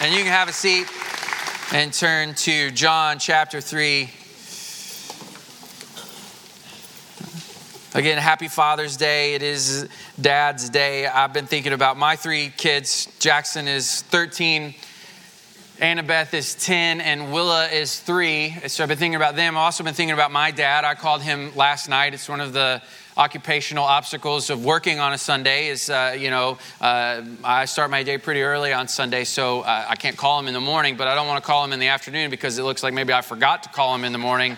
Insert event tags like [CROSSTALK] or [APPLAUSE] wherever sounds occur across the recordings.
And you can have a seat and turn to John chapter 3. Again, happy Father's Day. It is Dad's Day. I've been thinking about my three kids. Jackson is 13, Annabeth is 10, and Willa is 3. So I've been thinking about them. I've also been thinking about my dad. I called him last night. It's one of the occupational obstacles of working on a Sunday is, uh, you know, uh, I start my day pretty early on Sunday, so uh, I can't call him in the morning, but I don't want to call him in the afternoon because it looks like maybe I forgot to call him in the morning.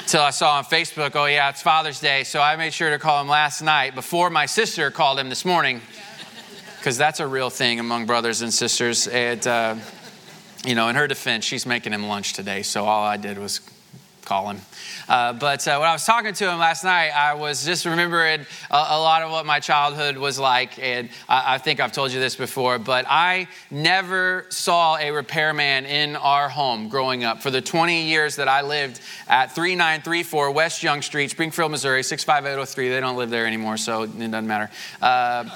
Until I saw on Facebook, oh yeah, it's Father's Day. So I made sure to call him last night before my sister called him this morning, because that's a real thing among brothers and sisters. And, uh, you know, in her defense, she's making him lunch today. So all I did was call him. Uh, but uh, when I was talking to him last night, I was just remembering a, a lot of what my childhood was like. And I, I, think I've told you this before, but I never saw a repairman in our home growing up. For the 20 years that I lived at 3934 West Young Street, Springfield, Missouri, 65803, they don't live there anymore, so it doesn't matter. Uh,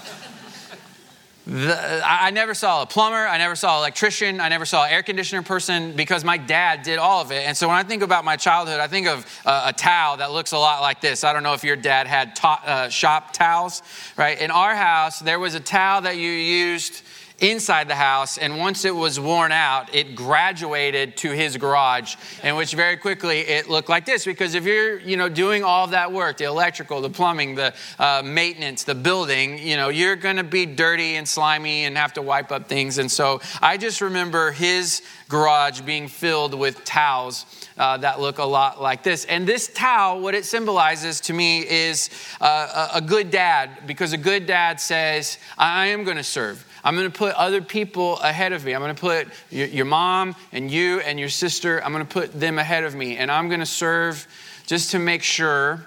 the, I never saw a plumber, I never saw an electrician, I never saw an air conditioner person because my dad did all of it. And so when I think about my childhood, I think of a towel that looks a lot like this. I don't know if your dad had uh, shop towels, right? In our house, there was a towel that you used inside the house. And once it was worn out, it graduated to his garage, in which very quickly it looked like this. Because if you're, you know, doing all of that work, the electrical, the plumbing, the uh, maintenance, the building, you know, you're going to be dirty and slimy and have to wipe up things. And so I just remember his garage being filled with towels uh, that look a lot like this. And this towel, what it symbolizes to me is uh, a good dad, because a good dad says, I am going to serve. I'm going to put other people ahead of me. I'm going to put your, your mom and you and your sister, I'm going to put them ahead of me. And I'm going to serve just to make sure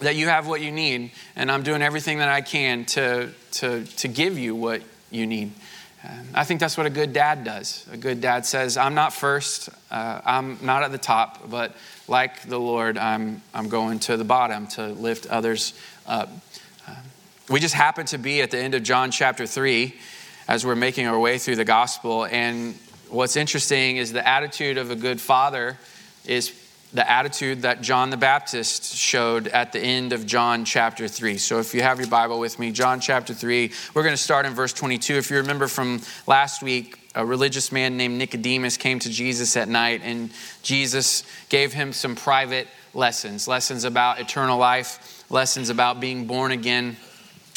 that you have what you need. And I'm doing everything that I can to, to, to give you what you need. Um, I think that's what a good dad does. A good dad says, I'm not first, uh, I'm not at the top, but like the Lord, I'm, I'm going to the bottom to lift others up. Um, we just happen to be at the end of John chapter 3 as we're making our way through the gospel. And what's interesting is the attitude of a good father is the attitude that John the Baptist showed at the end of John chapter 3. So if you have your Bible with me, John chapter 3, we're going to start in verse 22. If you remember from last week, a religious man named Nicodemus came to Jesus at night, and Jesus gave him some private lessons lessons about eternal life, lessons about being born again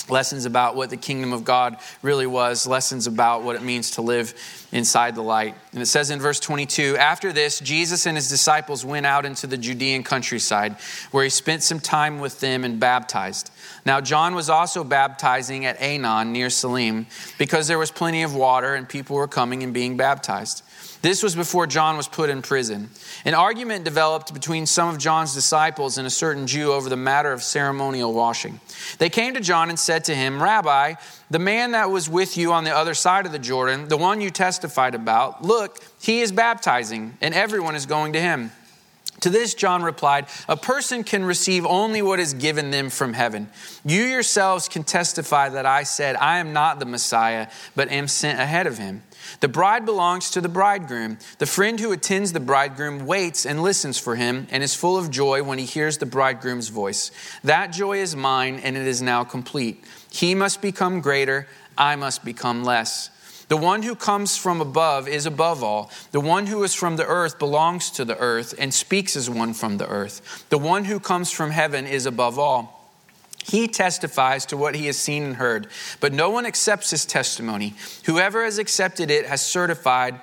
lessons about what the kingdom of God really was, lessons about what it means to live inside the light. And it says in verse 22 After this, Jesus and his disciples went out into the Judean countryside, where he spent some time with them and baptized. Now, John was also baptizing at Aenon near Salim, because there was plenty of water and people were coming and being baptized. This was before John was put in prison. An argument developed between some of John's disciples and a certain Jew over the matter of ceremonial washing. They came to John and said to him, Rabbi, the man that was with you on the other side of the Jordan, the one you testified about, look, he is baptizing, and everyone is going to him. To this, John replied, A person can receive only what is given them from heaven. You yourselves can testify that I said, I am not the Messiah, but am sent ahead of him. The bride belongs to the bridegroom. The friend who attends the bridegroom waits and listens for him and is full of joy when he hears the bridegroom's voice. That joy is mine, and it is now complete. He must become greater, I must become less. The one who comes from above is above all. The one who is from the earth belongs to the earth and speaks as one from the earth. The one who comes from heaven is above all. He testifies to what he has seen and heard, but no one accepts his testimony. Whoever has accepted it has certified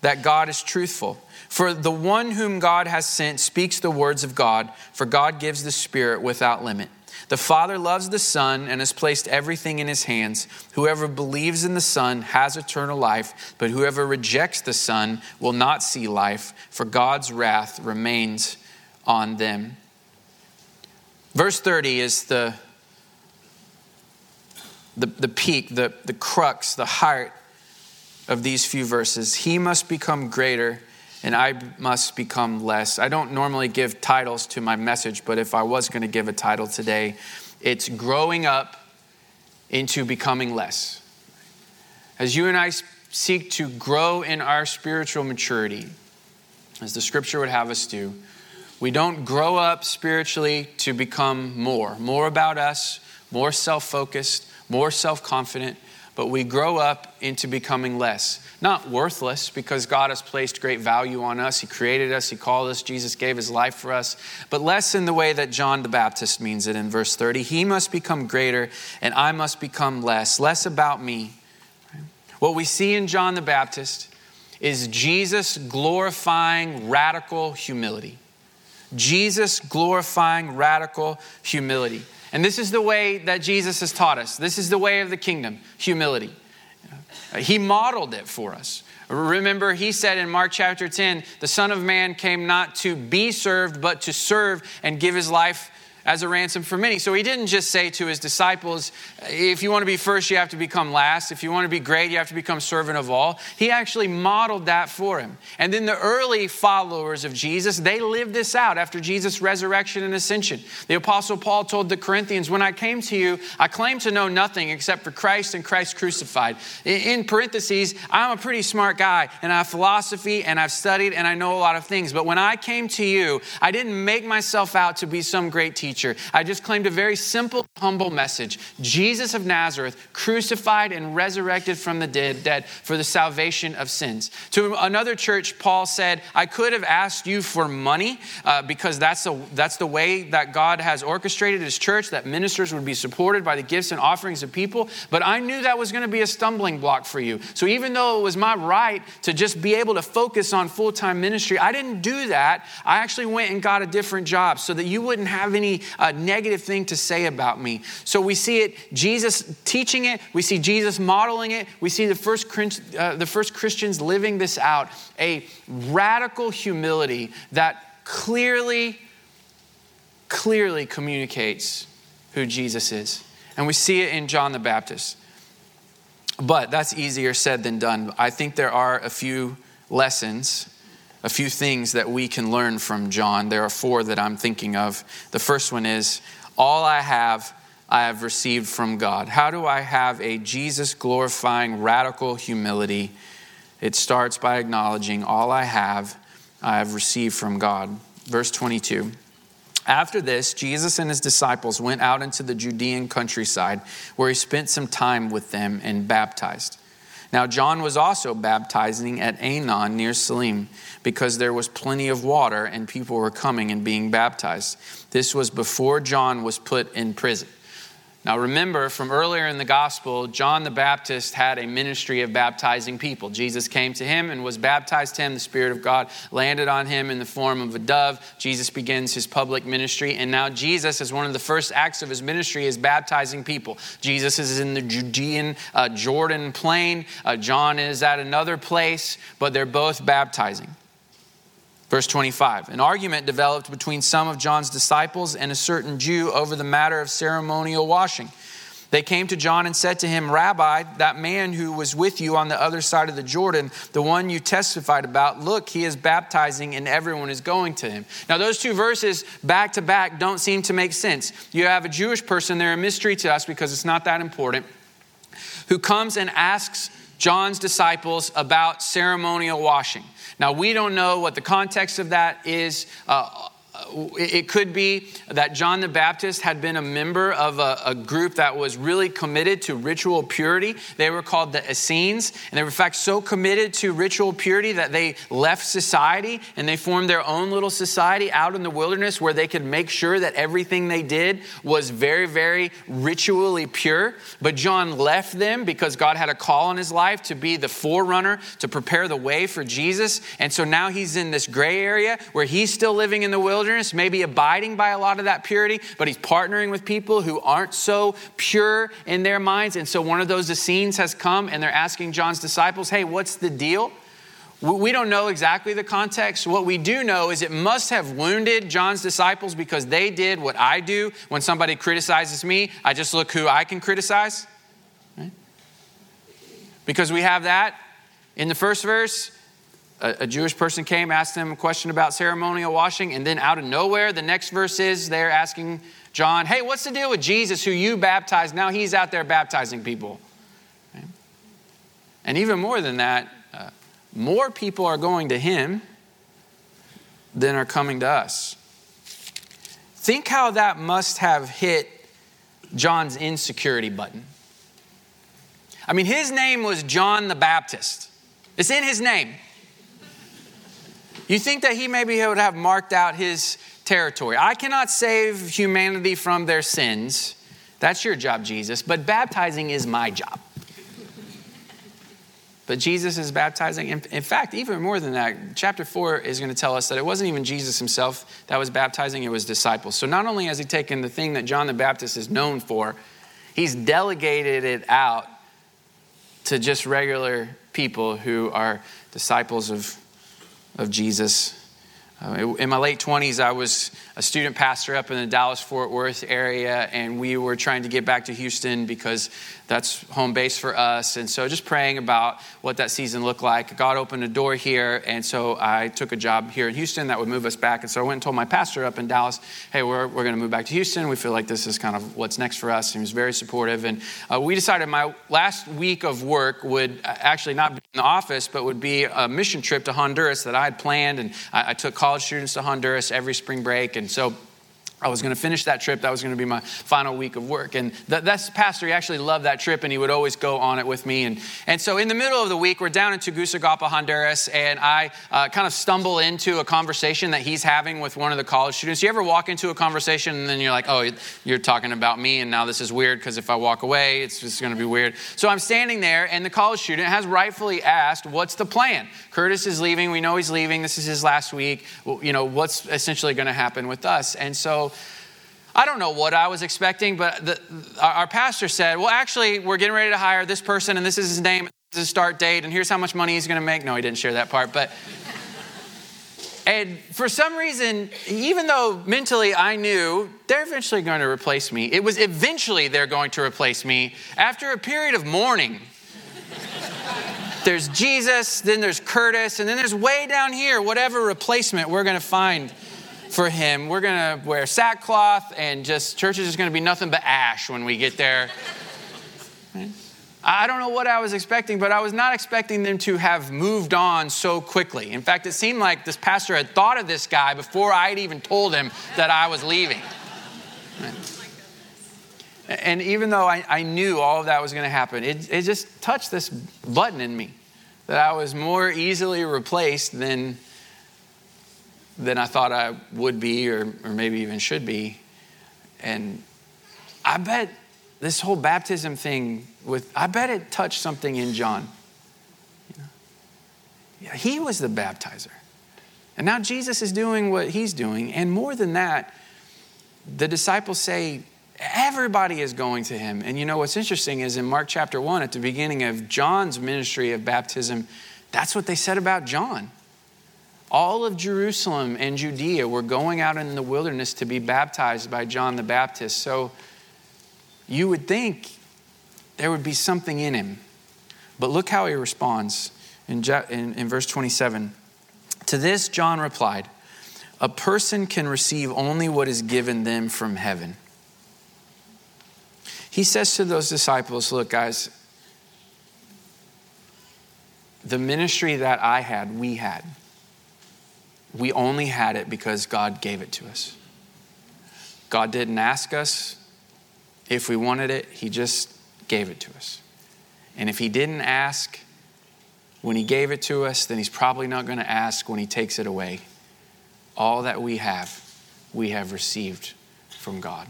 that God is truthful. For the one whom God has sent speaks the words of God, for God gives the Spirit without limit. The Father loves the Son and has placed everything in his hands. Whoever believes in the Son has eternal life, but whoever rejects the Son will not see life, for God's wrath remains on them. Verse 30 is the, the, the peak, the, the crux, the heart of these few verses. He must become greater and I must become less. I don't normally give titles to my message, but if I was going to give a title today, it's Growing Up into Becoming Less. As you and I seek to grow in our spiritual maturity, as the scripture would have us do, we don't grow up spiritually to become more, more about us, more self focused, more self confident, but we grow up into becoming less. Not worthless, because God has placed great value on us. He created us, He called us, Jesus gave His life for us, but less in the way that John the Baptist means it in verse 30. He must become greater, and I must become less. Less about me. What we see in John the Baptist is Jesus glorifying radical humility. Jesus glorifying radical humility. And this is the way that Jesus has taught us. This is the way of the kingdom humility. He modeled it for us. Remember, he said in Mark chapter 10, the Son of Man came not to be served, but to serve and give his life as a ransom for many. So he didn't just say to his disciples, if you want to be first, you have to become last. If you want to be great, you have to become servant of all. He actually modeled that for him. And then the early followers of Jesus, they lived this out after Jesus' resurrection and ascension. The Apostle Paul told the Corinthians, When I came to you, I claimed to know nothing except for Christ and Christ crucified. In parentheses, I'm a pretty smart guy and I have philosophy and I've studied and I know a lot of things. But when I came to you, I didn't make myself out to be some great teacher I just claimed a very simple, humble message Jesus of Nazareth, crucified and resurrected from the dead, for the salvation of sins. To another church, Paul said, I could have asked you for money uh, because that's, a, that's the way that God has orchestrated his church, that ministers would be supported by the gifts and offerings of people. But I knew that was going to be a stumbling block for you. So even though it was my right to just be able to focus on full time ministry, I didn't do that. I actually went and got a different job so that you wouldn't have any a negative thing to say about me. So we see it, Jesus teaching it, we see Jesus modeling it, we see the first, uh, the first Christians living this out a radical humility that clearly, clearly communicates who Jesus is. And we see it in John the Baptist. But that's easier said than done. I think there are a few lessons a few things that we can learn from John. There are four that I'm thinking of. The first one is All I have, I have received from God. How do I have a Jesus glorifying radical humility? It starts by acknowledging all I have, I have received from God. Verse 22. After this, Jesus and his disciples went out into the Judean countryside, where he spent some time with them and baptized. Now, John was also baptizing at Aenon near Salim because there was plenty of water and people were coming and being baptized. This was before John was put in prison. Now, remember from earlier in the gospel, John the Baptist had a ministry of baptizing people. Jesus came to him and was baptized to him. The Spirit of God landed on him in the form of a dove. Jesus begins his public ministry. And now, Jesus, as one of the first acts of his ministry, is baptizing people. Jesus is in the Judean uh, Jordan plain. Uh, John is at another place, but they're both baptizing. Verse 25 An argument developed between some of John's disciples and a certain Jew over the matter of ceremonial washing. They came to John and said to him, Rabbi, that man who was with you on the other side of the Jordan, the one you testified about, look, he is baptizing and everyone is going to him. Now, those two verses back to back don't seem to make sense. You have a Jewish person, they're a mystery to us because it's not that important, who comes and asks John's disciples about ceremonial washing. Now, we don't know what the context of that is. Uh, Uh, it could be that John the Baptist had been a member of a, a, group that was really committed to ritual purity. They were called the Essenes, and they were, in fact, so committed to ritual purity that they left society and they formed their own little society out in the wilderness where they could make sure that everything they did was very, very ritually pure. But John left them because God had a call on his life to be the forerunner, to prepare the way for Jesus. And so now he's in this gray area where he's still living in the wilderness wilderness, maybe abiding by a lot of that purity, but he's partnering with people who aren't so pure in their minds. And so one of those Essenes has come and they're asking John's disciples, hey, what's the deal? We don't know exactly the context. What we do know is it must have wounded John's disciples because they did what I do when somebody criticizes me. I just look who I can criticize. Right? Because we have that in the first verse a, a, Jewish person came, asked them a question about ceremonial washing, and then out of nowhere, the next verse is they're asking John, Hey, what's the deal with Jesus who you baptized? Now he's out there baptizing people. And even more than that, uh, more people are going to him than are coming to us. Think how that must have hit John's insecurity button. I mean, his name was John the Baptist, it's in his name. You think that he maybe would have marked out his territory. I cannot save humanity from their sins. That's your job, Jesus. But baptizing is my job. But Jesus is baptizing. In, in, fact, even more than that, chapter 4 is going to tell us that it wasn't even Jesus himself that was baptizing, it was disciples. So not only has he taken the thing that John the Baptist is known for, he's delegated it out to just regular people who are disciples of, of Jesus. Uh, in my late 20s, I was a student pastor up in the Dallas Fort Worth area, and we were trying to get back to Houston because that's home base for us. And so, just praying about what that season looked like. God opened a door here, and so I took a job here in Houston that would move us back. And so, I went and told my pastor up in Dallas, hey, we're, we're going to move back to Houston. We feel like this is kind of what's next for us. He was very supportive. And uh, we decided my last week of work would actually not be in the office, but would be a mission trip to Honduras that I had planned. And I, I took college students to Honduras every spring break. And so I was going to finish that trip. That was going to be my final week of work. And th- that's pastor. He actually loved that trip, and he would always go on it with me. And, and so in the middle of the week, we're down in Tegucigalpa, Honduras, and I uh, kind of stumble into a conversation that he's having with one of the college students. You ever walk into a conversation and then you're like, oh, you're talking about me, and now this is weird because if I walk away, it's just going to be weird. So I'm standing there, and the college student has rightfully asked, what's the plan? Curtis is leaving. We know he's leaving. This is his last week. You know, what's essentially going to happen with us? And so I don't know what I was expecting, but the, our pastor said, Well, actually, we're getting ready to hire this person, and this is his name, this is his start date, and here's how much money he's going to make. No, he didn't share that part, but. And for some reason, even though mentally I knew they're eventually going to replace me, it was eventually they're going to replace me after a period of mourning. there's Jesus, then there's Curtis, and then there's way down here, whatever replacement we're going to find for him. We're going to wear sackcloth, and just church is just going to be nothing but ash when we get there. I don't know what I was expecting, but I was not expecting them to have moved on so quickly. In fact, it seemed like this pastor had thought of this guy before I had even told him that I was leaving. And even though I, I knew all of that was going to happen, it, it just touched this button in me that I was more easily replaced than than I thought I would be or, or maybe even should be. And I bet this whole baptism thing with I bet it touched something in John. Yeah, he was the baptizer. And now Jesus is doing what he's doing. And more than that, the disciples say, everybody is going to him. And you know what's interesting is in Mark chapter 1, at the beginning of John's ministry of baptism, that's what they said about John. All of Jerusalem and Judea were going out in the wilderness to be baptized by John the Baptist. So you would think there would be something in him. But look how he responds in, in, in verse 27. To this, John replied, A person can receive only what is given them from heaven. He says to those disciples, Look, guys, the ministry that I had, we had we only had it because God gave it to us. God didn't ask us if we wanted it, He just gave it to us. And if He didn't ask when He gave it to us, then He's probably not going to ask when He takes it away. All that we have, we have received from God.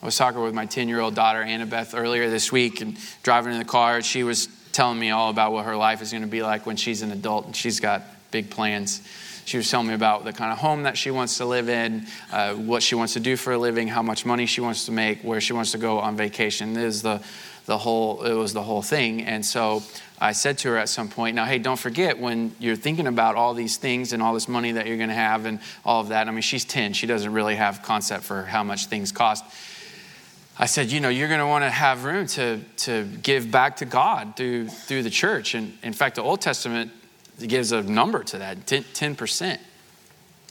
I was talking with my 10 year old daughter, Annabeth, earlier this week and driving in the car. She was telling me all about what her life is going to be like when she's an adult and she's got big plans. She was telling me about the kind of home that she wants to live in, uh, what she wants to do for a living, how much money she wants to make, where she wants to go on vacation. It was the, the whole, it was the whole thing. And so I said to her at some point, now, hey, don't forget when you're thinking about all these things and all this money that you're going to have and all of that. I mean, she's 10. She doesn't really have concept for how much things cost. I said, you know, you're going to want to have room to, to give back to God through, through the church. And in fact, the Old Testament gives a number to that 10%.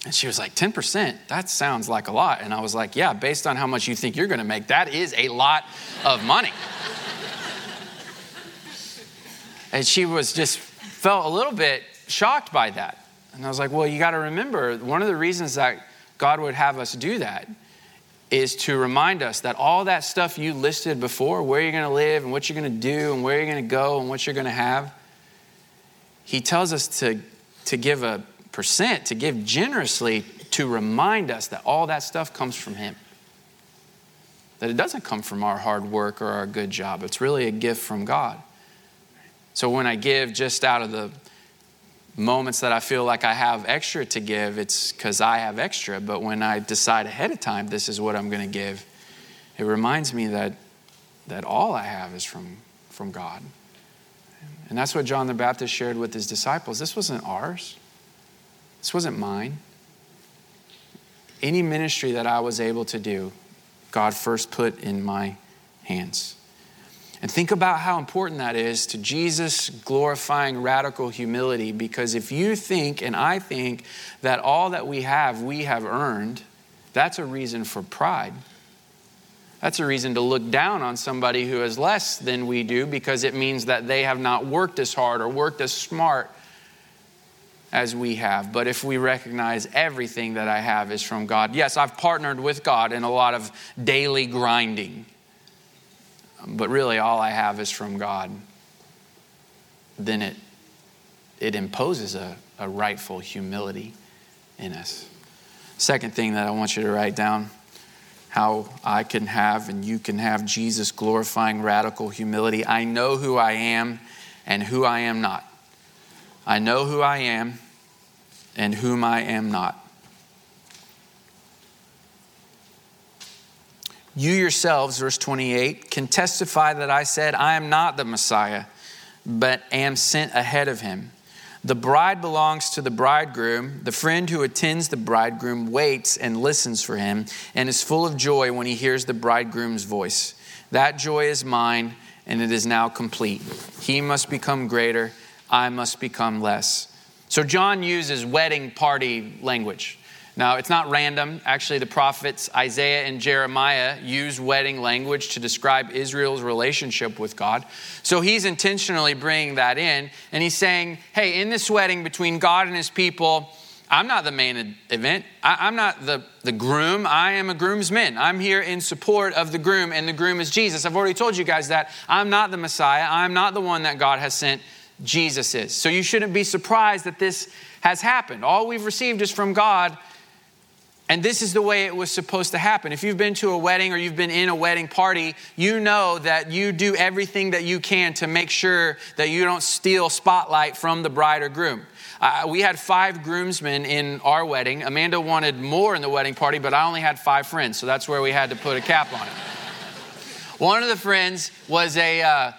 And she was like, 10%? That sounds like a lot. And I was like, yeah, based on how much you think you're going to make, that is a lot of money. [LAUGHS] And she was just felt a little bit shocked by that. And I was like, well, you got to remember, one of the reasons that God would have us do that is to remind us that all that stuff you listed before, where you're going to live and what you're going to do and where you're going to go and what you're going to have, he tells us to, to give a percent, to give generously to remind us that all that stuff comes from him. That it doesn't come from our hard work or our good job. It's really a gift from God. So when I give just out of the moments that I feel like I have extra to give, it's because I have extra. But when I decide ahead of time, this is what I'm going to give, it reminds me that, that all I have is from, from God. And that's what John the Baptist shared with his disciples. This wasn't ours, this wasn't mine. Any ministry that I was able to do, God first put in my hands. And think about how important that is to Jesus glorifying radical humility because if you think and I think that all that we have, we have earned, that's a reason for pride. That's a reason to look down on somebody who has less than we do because it means that they have not worked as hard or worked as smart as we have. But if we recognize everything that I have is from God, yes, I've partnered with God in a lot of daily grinding but really all I have is from God, then it, it imposes a, a rightful humility in us. Second thing that I want you to write down how I can have and you can have Jesus glorifying radical humility. I know who I am and who I am not. I know who I am and whom I am not. You yourselves, verse 28, can testify that I said, I am not the Messiah, but am sent ahead of him. The bride belongs to the bridegroom. The friend who attends the bridegroom waits and listens for him and is full of joy when he hears the bridegroom's voice. That joy is mine, and it is now complete. He must become greater, I must become less. So, John uses wedding party language. Now, it's not random. Actually, the prophets Isaiah and Jeremiah use wedding language to describe Israel's relationship with God. So he's intentionally bringing that in. And he's saying, hey, in this wedding between God and his people, I'm not the main event. I, am not the, the groom. I am a groomsman. I'm here in support of the groom, and the groom is Jesus. I've already told you guys that I'm not the Messiah. I'm not the one that God has sent. Jesus is. So you shouldn't be surprised that this has happened. All we've received is from God and this is the way it was supposed to happen. If you've been to a wedding or you've been in a wedding party, you know that you do everything that you can to make sure that you don't steal spotlight from the bride or groom. Uh, we had five groomsmen in our wedding. Amanda wanted more in the wedding party, but I only had five friends, so that's where we had to put a cap on it. One of the friends was a. Uh,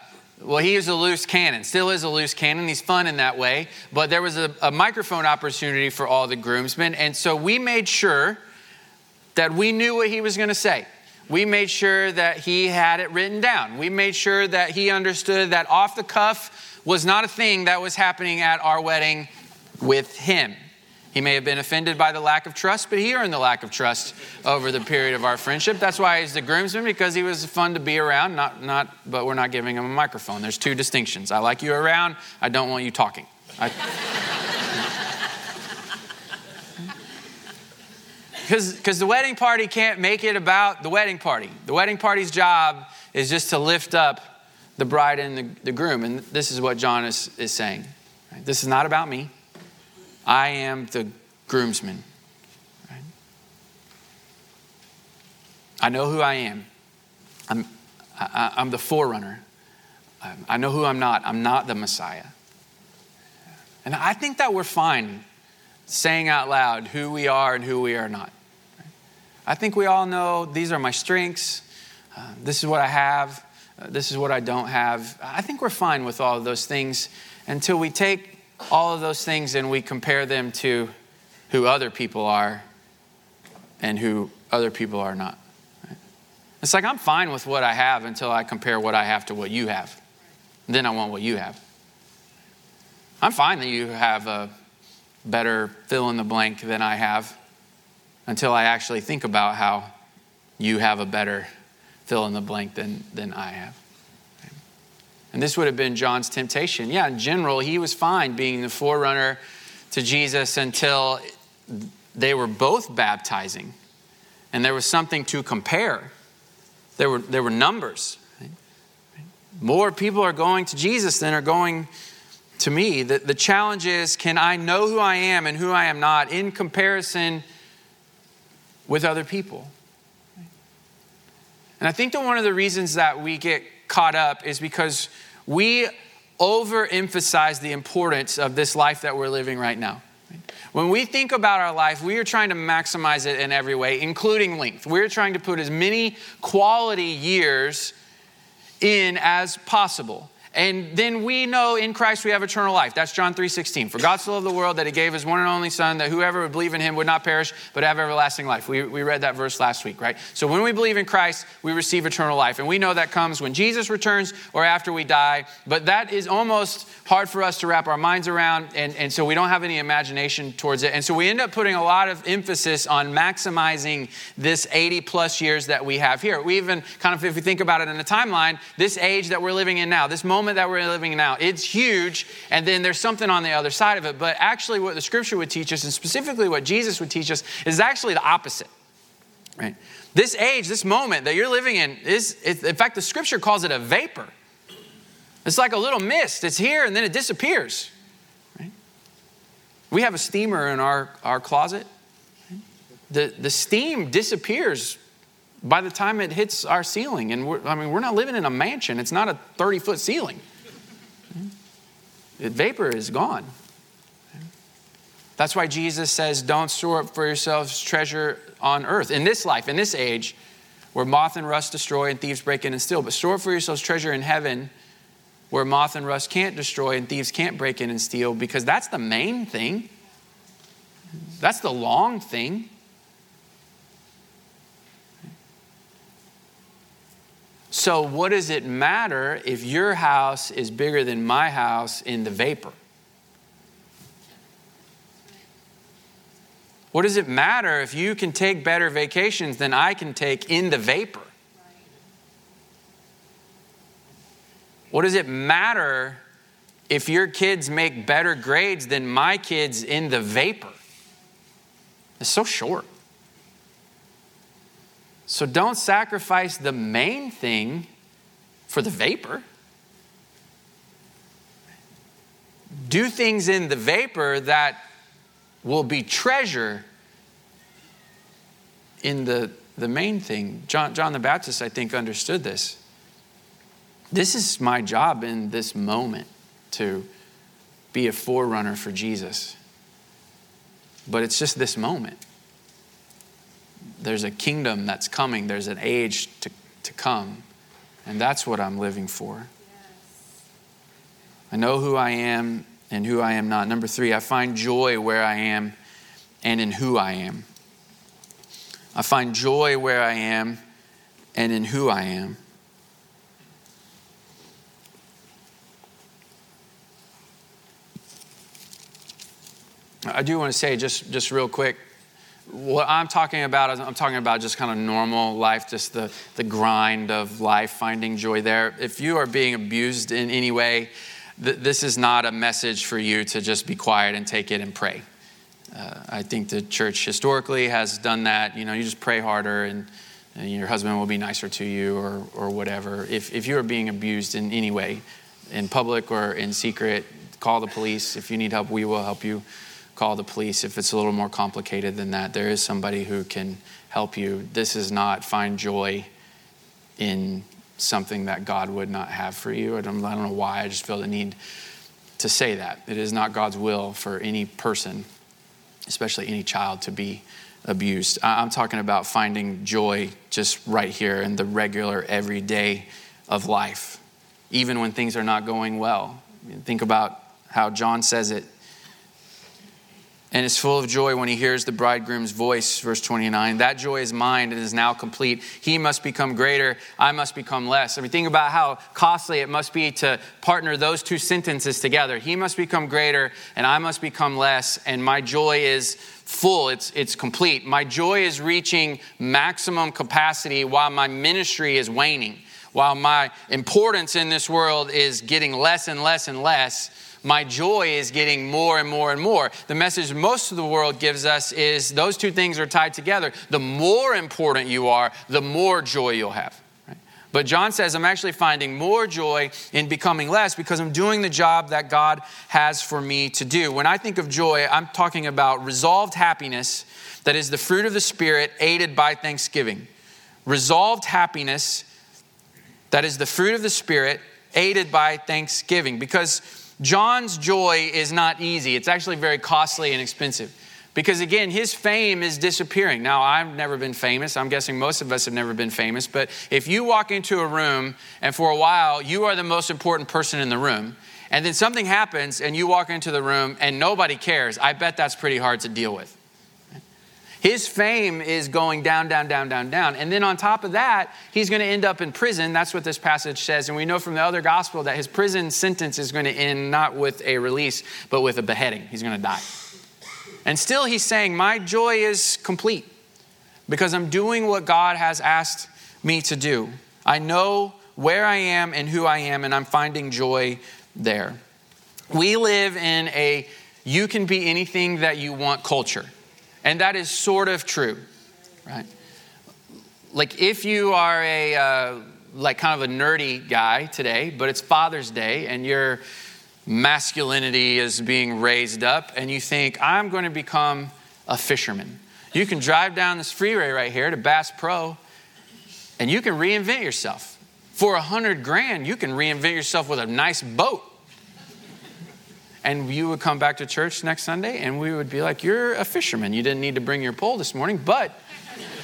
well, he is a loose cannon, still is a loose cannon. He's fun in that way. But there was a, a, microphone opportunity for all the groomsmen. And so we made sure that we knew what he was going to say. We made sure that he had it written down. We made sure that he understood that off the cuff was not a thing that was happening at our wedding with him. He may have been offended by the lack of trust, but he earned the lack of trust over the period of our friendship. That's why he's the groomsman, because he was fun to be around, not, not, but we're not giving him a microphone. There's two distinctions. I like you around, I don't want you talking. Because [LAUGHS] the wedding party can't make it about the wedding party. The wedding party's job is just to lift up the bride and the, the groom. And this is what John is, is saying. This is not about me. I am the groomsman. I know who I am. I'm, I, am the forerunner. I know who I'm not. I'm not the Messiah. And I think that we're fine saying out loud who we are and who we are not. I think we all know these are my strengths. Uh, this is what I have. Uh, this is what I don't have. I think we're fine with all of those things until we take all of those things and we compare them to who other people are and who other people are not. It's like I'm fine with what I have until I compare what I have to what you have. Then I want what you have. I'm fine that you have a better fill in the blank than I have until I actually think about how you have a better fill in the blank than, than I have. And this would have been John's temptation. Yeah, in general, he was fine being the forerunner to Jesus until they were both baptizing. And there was something to compare. There were, there were numbers. More people are going to Jesus than are going to me. The, the challenge is can I know who I am and who I am not in comparison with other people? And I think that one of the reasons that we get caught up is because we overemphasize the importance of this life that we're living right now. When we think about our life, we are trying to maximize it in every way, including length. We're trying to put as many quality years in as possible. And then we know in Christ we have eternal life. That's John 3:16. For God so loved the world that he gave his one and only son that whoever would believe in him would not perish but have everlasting life. We, we read that verse last week, right? So when we believe in Christ, we receive eternal life. And we know that comes when Jesus returns or after we die. But that is almost hard for us to wrap our minds around. And, and so we don't have any imagination towards it. And so we end up putting a lot of emphasis on maximizing this 80 plus years that we have here. We even kind of, if we think about it in the timeline, this age that we're living in now, this moment moment that we're living now. It's huge, and then there's something on the other side of it. But actually, what the scripture would teach us, and specifically what Jesus would teach us, is actually the opposite. Right? This age, this moment that you're living in, is, in fact, the scripture calls it a vapor. It's like a little mist. It's here and then it disappears. Right? We have a steamer in our, our closet. The, the steam disappears by the time it hits our ceiling. And I mean, we're not living in a mansion, it's not a 30 foot ceiling. The vapor is gone. That's why Jesus says, Don't store up for yourselves treasure on earth, in this life, in this age, where moth and rust destroy and thieves break in and steal. But store up for yourselves treasure in heaven, where moth and rust can't destroy and thieves can't break in and steal, because that's the main thing. That's the long thing. So, what does it matter if your house is bigger than my house in the vapor? What does it matter if you can take better vacations than I can take in the vapor? What does it matter if your kids make better grades than my kids in the vapor? It's so short. So don't sacrifice the main thing for the vapor. Do things in the vapor that will be treasure in the, the main thing. John, John the Baptist, I think, understood this. This is my job in this moment to be a forerunner for Jesus. But it's just this moment there's a kingdom that's coming, there's an age to, to come. And that's what I'm living for. I know who I am and who I am not. Number three, I find joy where I am and in who I am. I find joy where I am and in who I am. I do want to say just, just real quick what I'm talking about is I'm talking about just kind of normal life, just the, the grind of life, finding joy there. If you are being abused in any way, th- this is not a message for you to just be quiet and take it and pray. Uh, I think the church historically has done that. You know, you just pray harder and, and your husband will be nicer to you or, or whatever. If, if you are being abused in any way, in public or in secret, call the police. If you need help, we will help you call the police if it's a little more complicated than that. There is somebody who can help you. This is not find joy in something that God would not have for you. I don't, I don't know why, I just feel the need to say that. It is not God's will for any person, especially any child, to be abused. I'm talking about finding joy just right here in the regular, everyday of life, even when things are not going well. Think about how John says it and is full of joy when he hears the bridegroom's voice. Verse 29. That joy is mine and is now complete. He must become greater, I must become less. I mean, think about how costly it must be to partner those two sentences together. He must become greater and I must become less, and my joy is full, it's, it's complete. My joy is reaching maximum capacity while my ministry is waning while my importance in this world is getting less and less and less, my joy is getting more and more and more. The message most of the world gives us is those two things are tied together. The more important you are, the more joy you'll have. But John says, I'm actually finding more joy in becoming less because I'm doing the job that God has for me to do. When I think of joy, I'm talking about resolved happiness that is the fruit of the Spirit aided by thanksgiving. Resolved happiness that is the fruit of the Spirit aided by thanksgiving. Because John's joy is not easy, it's actually very costly and expensive. Because again, his fame is disappearing. Now, I've never been famous. I'm guessing most of us have never been famous. But if you walk into a room and for a while you are the most important person in the room, and then something happens and you walk into the room and nobody cares, I bet that's pretty hard to deal with. His fame is going down, down, down, down, down. And then on top of that, he's going to end up in prison. That's what this passage says. And we know from the other gospel that his prison sentence is going to end not with a release, but with a beheading. He's going to die. And still, he's saying, My joy is complete because I'm doing what God has asked me to do. I know where I am and who I am, and I'm finding joy there. We live in a you can be anything that you want culture. And that is sort of true, right? Like if you are a uh, like kind of a nerdy guy today, but it's Father's Day and your masculinity is being raised up and you think I'm going to become a fisherman. You can drive down this freeway right here to Bass Pro and you can reinvent yourself. For a hundred grand, you can reinvent yourself with a nice boat and you would come back to church next Sunday and we would be like, You're a fisherman. You didn't need to bring your pole this morning, but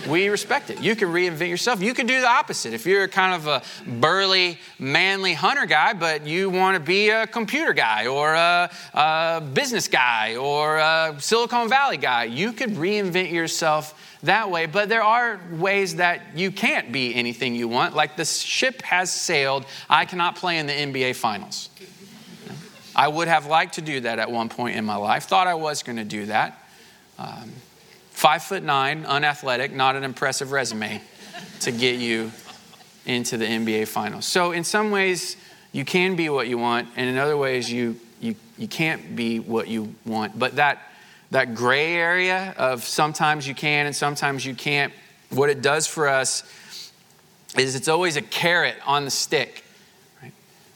we respect it. You can reinvent yourself. You can do the opposite. If you're kind of a burly, manly hunter guy, but you want to be a computer guy or a, a business guy or a Silicon Valley guy, you could reinvent yourself that way. But there are ways that you can't be anything you want. Like the ship has sailed, I cannot play in the NBA finals. I would have liked to do that at one point in my life, thought I was going to do that. Um, five foot nine, unathletic, not an impressive resume to get you into the NBA finals. So, in some ways, you can be what you want, and in other ways, you, you, you can't be what you want. But that, that gray area of sometimes you can and sometimes you can't, what it does for us is it's always a carrot on the stick. Right?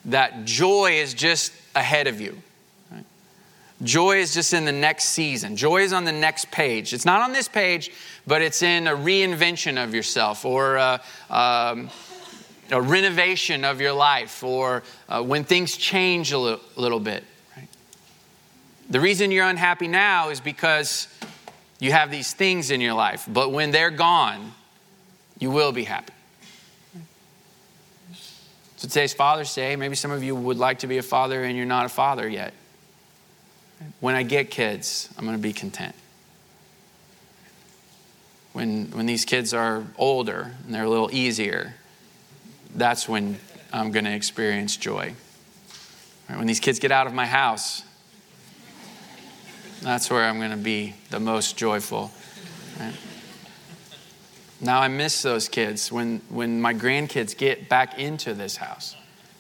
That joy is just ahead of you. Joy is just in the next season. Joy is on the next page. It's not on this page, but it's in a reinvention of yourself or a, um, a renovation of your life or uh, when things change a little, little bit. Right? The reason you're unhappy now is because you have these things in your life, but when they're gone, you will be happy. So today's Father's Day. Maybe some of you would like to be a father and you're not a father yet. When I get kids, I'm going to be content. When, when these kids are older and they're a little easier, that's when I'm going to experience joy. When these kids get out of my house, that's where I'm going to be the most joyful. Right? Now I miss those kids when, when my grandkids get back into this house.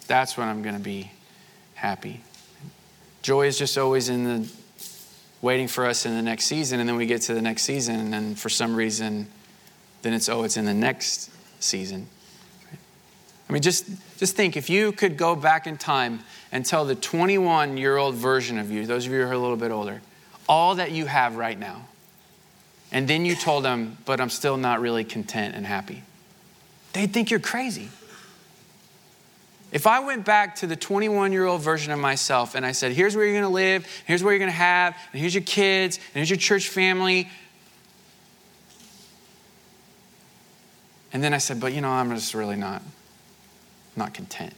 That's when I'm going to be happy. Joy is just always in the waiting for us in the next season, and then we get to the next season, and then for some reason, then it's oh, it's in the next season. I mean, just, just think if you could go back in time and tell the 21 year old version of you, those of you who are a little bit older, all that you have right now and then you told them, but I'm still not really content and happy, they'd think you're crazy. If I went back to the 21 year old version of myself and I said, here's where you're gonna live, here's where you're gonna have, and here's your kids, and here's your church family. And then I said, but you know, I'm just really not, not content.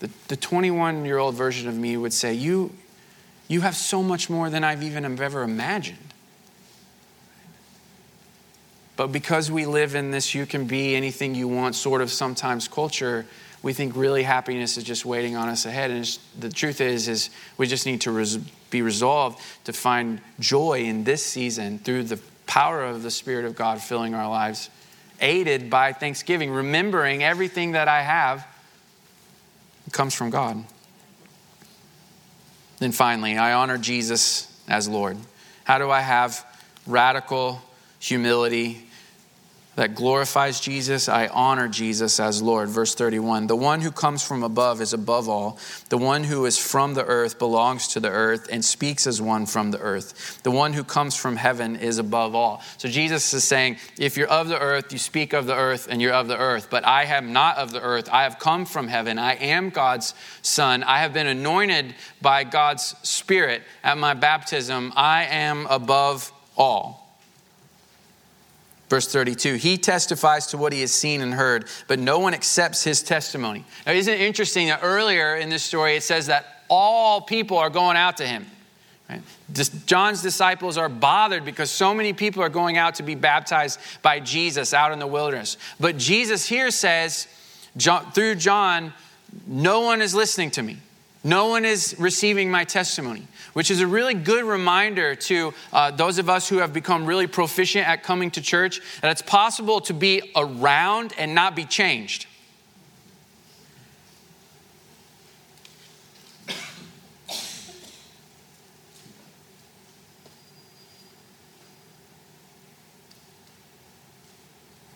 The, the 21 year old version of me would say, you, you have so much more than I've even ever imagined. But because we live in this you can be anything you want sort of sometimes culture, we think really happiness is just waiting on us ahead. And the truth is, is we just need to res- be resolved to find joy in this season through the power of the Spirit of God filling our lives aided by thanksgiving, remembering everything that I have comes from God. Then finally, I honor Jesus as Lord. How do I have radical humility that glorifies Jesus, I honor Jesus as Lord. Verse 31 The one who comes from above is above all. The one who is from the earth belongs to the earth and speaks as one from the earth. The one who comes from heaven is above all. So Jesus is saying, If you're of the earth, you speak of the earth and you're of the earth. But I am not of the earth. I have come from heaven. I am God's son. I have been anointed by God's Spirit at my baptism. I am above all. Verse 32, he testifies to what he has seen and heard, but no one accepts his testimony. Now, isn't it interesting that earlier in this story it says that all people are going out to him? Right? John's disciples are bothered because so many people are going out to be baptized by Jesus out in the wilderness. But Jesus here says, through John, no one is listening to me. No one is receiving my testimony, which is a really good reminder to uh, those of us who have become really proficient at coming to church that it's possible to be around and not be changed.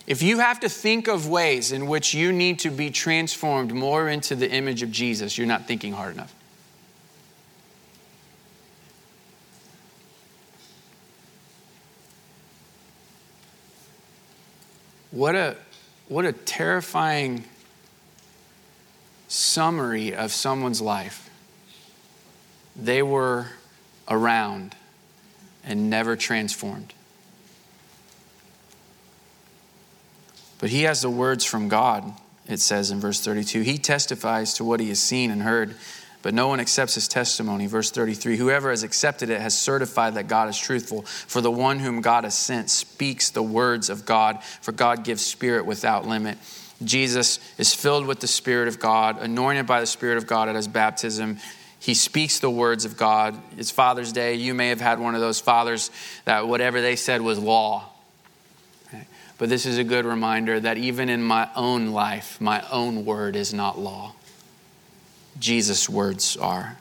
If you have to think of ways in which you need to be transformed more into the image of Jesus, you're not thinking hard enough. What a, what a terrifying summary of someone's life. They were around and never transformed. But he has the words from God, it says in verse 32. He testifies to what he has seen and heard, but no one accepts his testimony. Verse 33 Whoever has accepted it has certified that God is truthful. For the one whom God has sent speaks the words of God, for God gives spirit without limit. Jesus is filled with the Spirit of God, anointed by the Spirit of God at his baptism. He speaks the words of God. It's Father's Day. You may have had one of those fathers that whatever they said was law. But this is a good reminder that even in my own life, my own word is not law. Jesus' words are.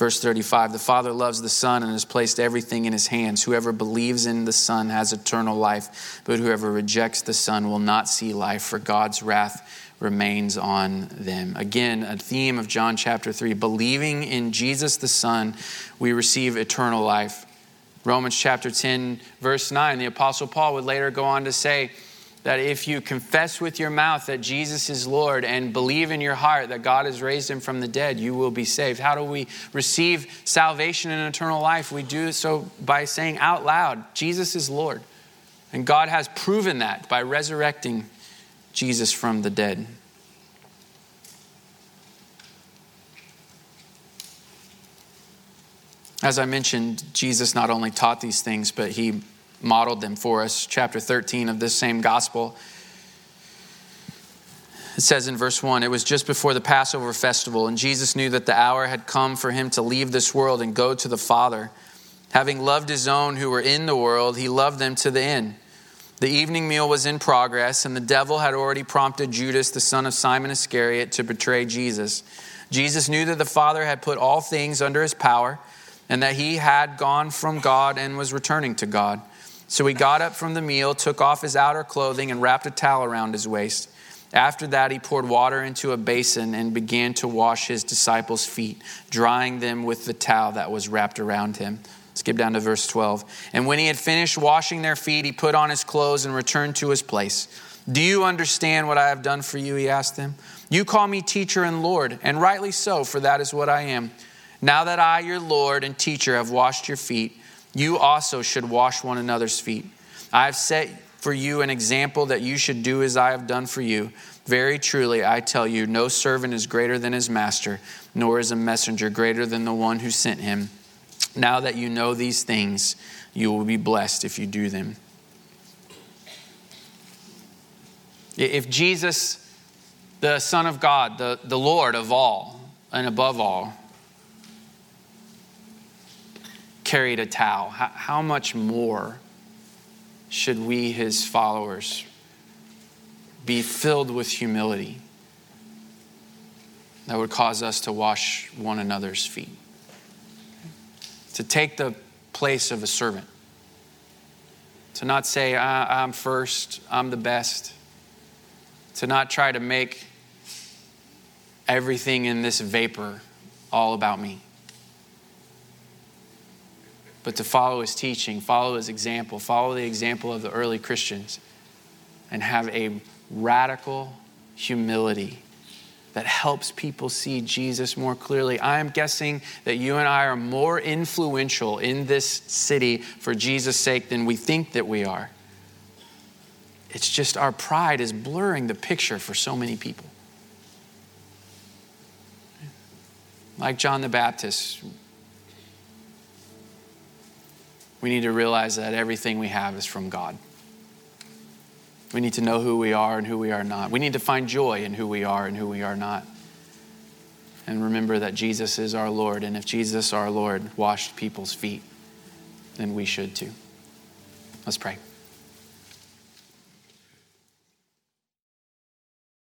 Verse 35 The Father loves the Son and has placed everything in his hands. Whoever believes in the Son has eternal life, but whoever rejects the Son will not see life, for God's wrath remains on them. Again, a theme of John chapter 3 believing in Jesus the Son, we receive eternal life. Romans chapter 10, verse 9, the Apostle Paul would later go on to say that if you confess with your mouth that Jesus is Lord and believe in your heart that God has raised him from the dead, you will be saved. How do we receive salvation and eternal life? We do so by saying out loud, Jesus is Lord. And God has proven that by resurrecting Jesus from the dead. As I mentioned, Jesus not only taught these things, but he modeled them for us. Chapter 13 of this same gospel. It says in verse 1 It was just before the Passover festival, and Jesus knew that the hour had come for him to leave this world and go to the Father. Having loved his own who were in the world, he loved them to the end. The evening meal was in progress, and the devil had already prompted Judas, the son of Simon Iscariot, to betray Jesus. Jesus knew that the Father had put all things under his power and that he had gone from God and was returning to God. So he got up from the meal, took off his outer clothing, and wrapped a towel around his waist. After that, he poured water into a basin and began to wash his disciples' feet, drying them with the towel that was wrapped around him. Skip down to verse 12. And when he had finished washing their feet, he put on his clothes and returned to his place. Do you understand what I have done for you? He asked them. You call me teacher and Lord, and rightly so, for that is what I am. Now that I, your Lord and teacher, have washed your feet, you also should wash one another's feet. I have set for you an example that you should do as I have done for you. Very truly, I tell you, no servant is greater than his master, nor is a messenger greater than the one who sent him. Now that you know these things, you will be blessed if you do them. If Jesus, the Son of God, the, the Lord of all and above all, carried a towel. How, how much more should we, his followers, be filled with humility that would cause us to wash one another's feet, to take the place of a servant, to not say, I'm first, I'm the best, to not try to make everything in this vapor all about me but to follow his teaching, follow his example, follow the example of the early Christians, and have a radical humility that helps people see Jesus more clearly. I'm guessing that you and I are more influential in this city for Jesus' sake than we think that we are. It's just our pride is blurring the picture for so many people. Like John the Baptist, we need to realize that everything we have is from God. We need to know who we are and who we are not. We need to find joy in who we are and who we are not. And remember that Jesus is our Lord. And if Jesus, our Lord, washed people's feet, then we should too. Let's pray.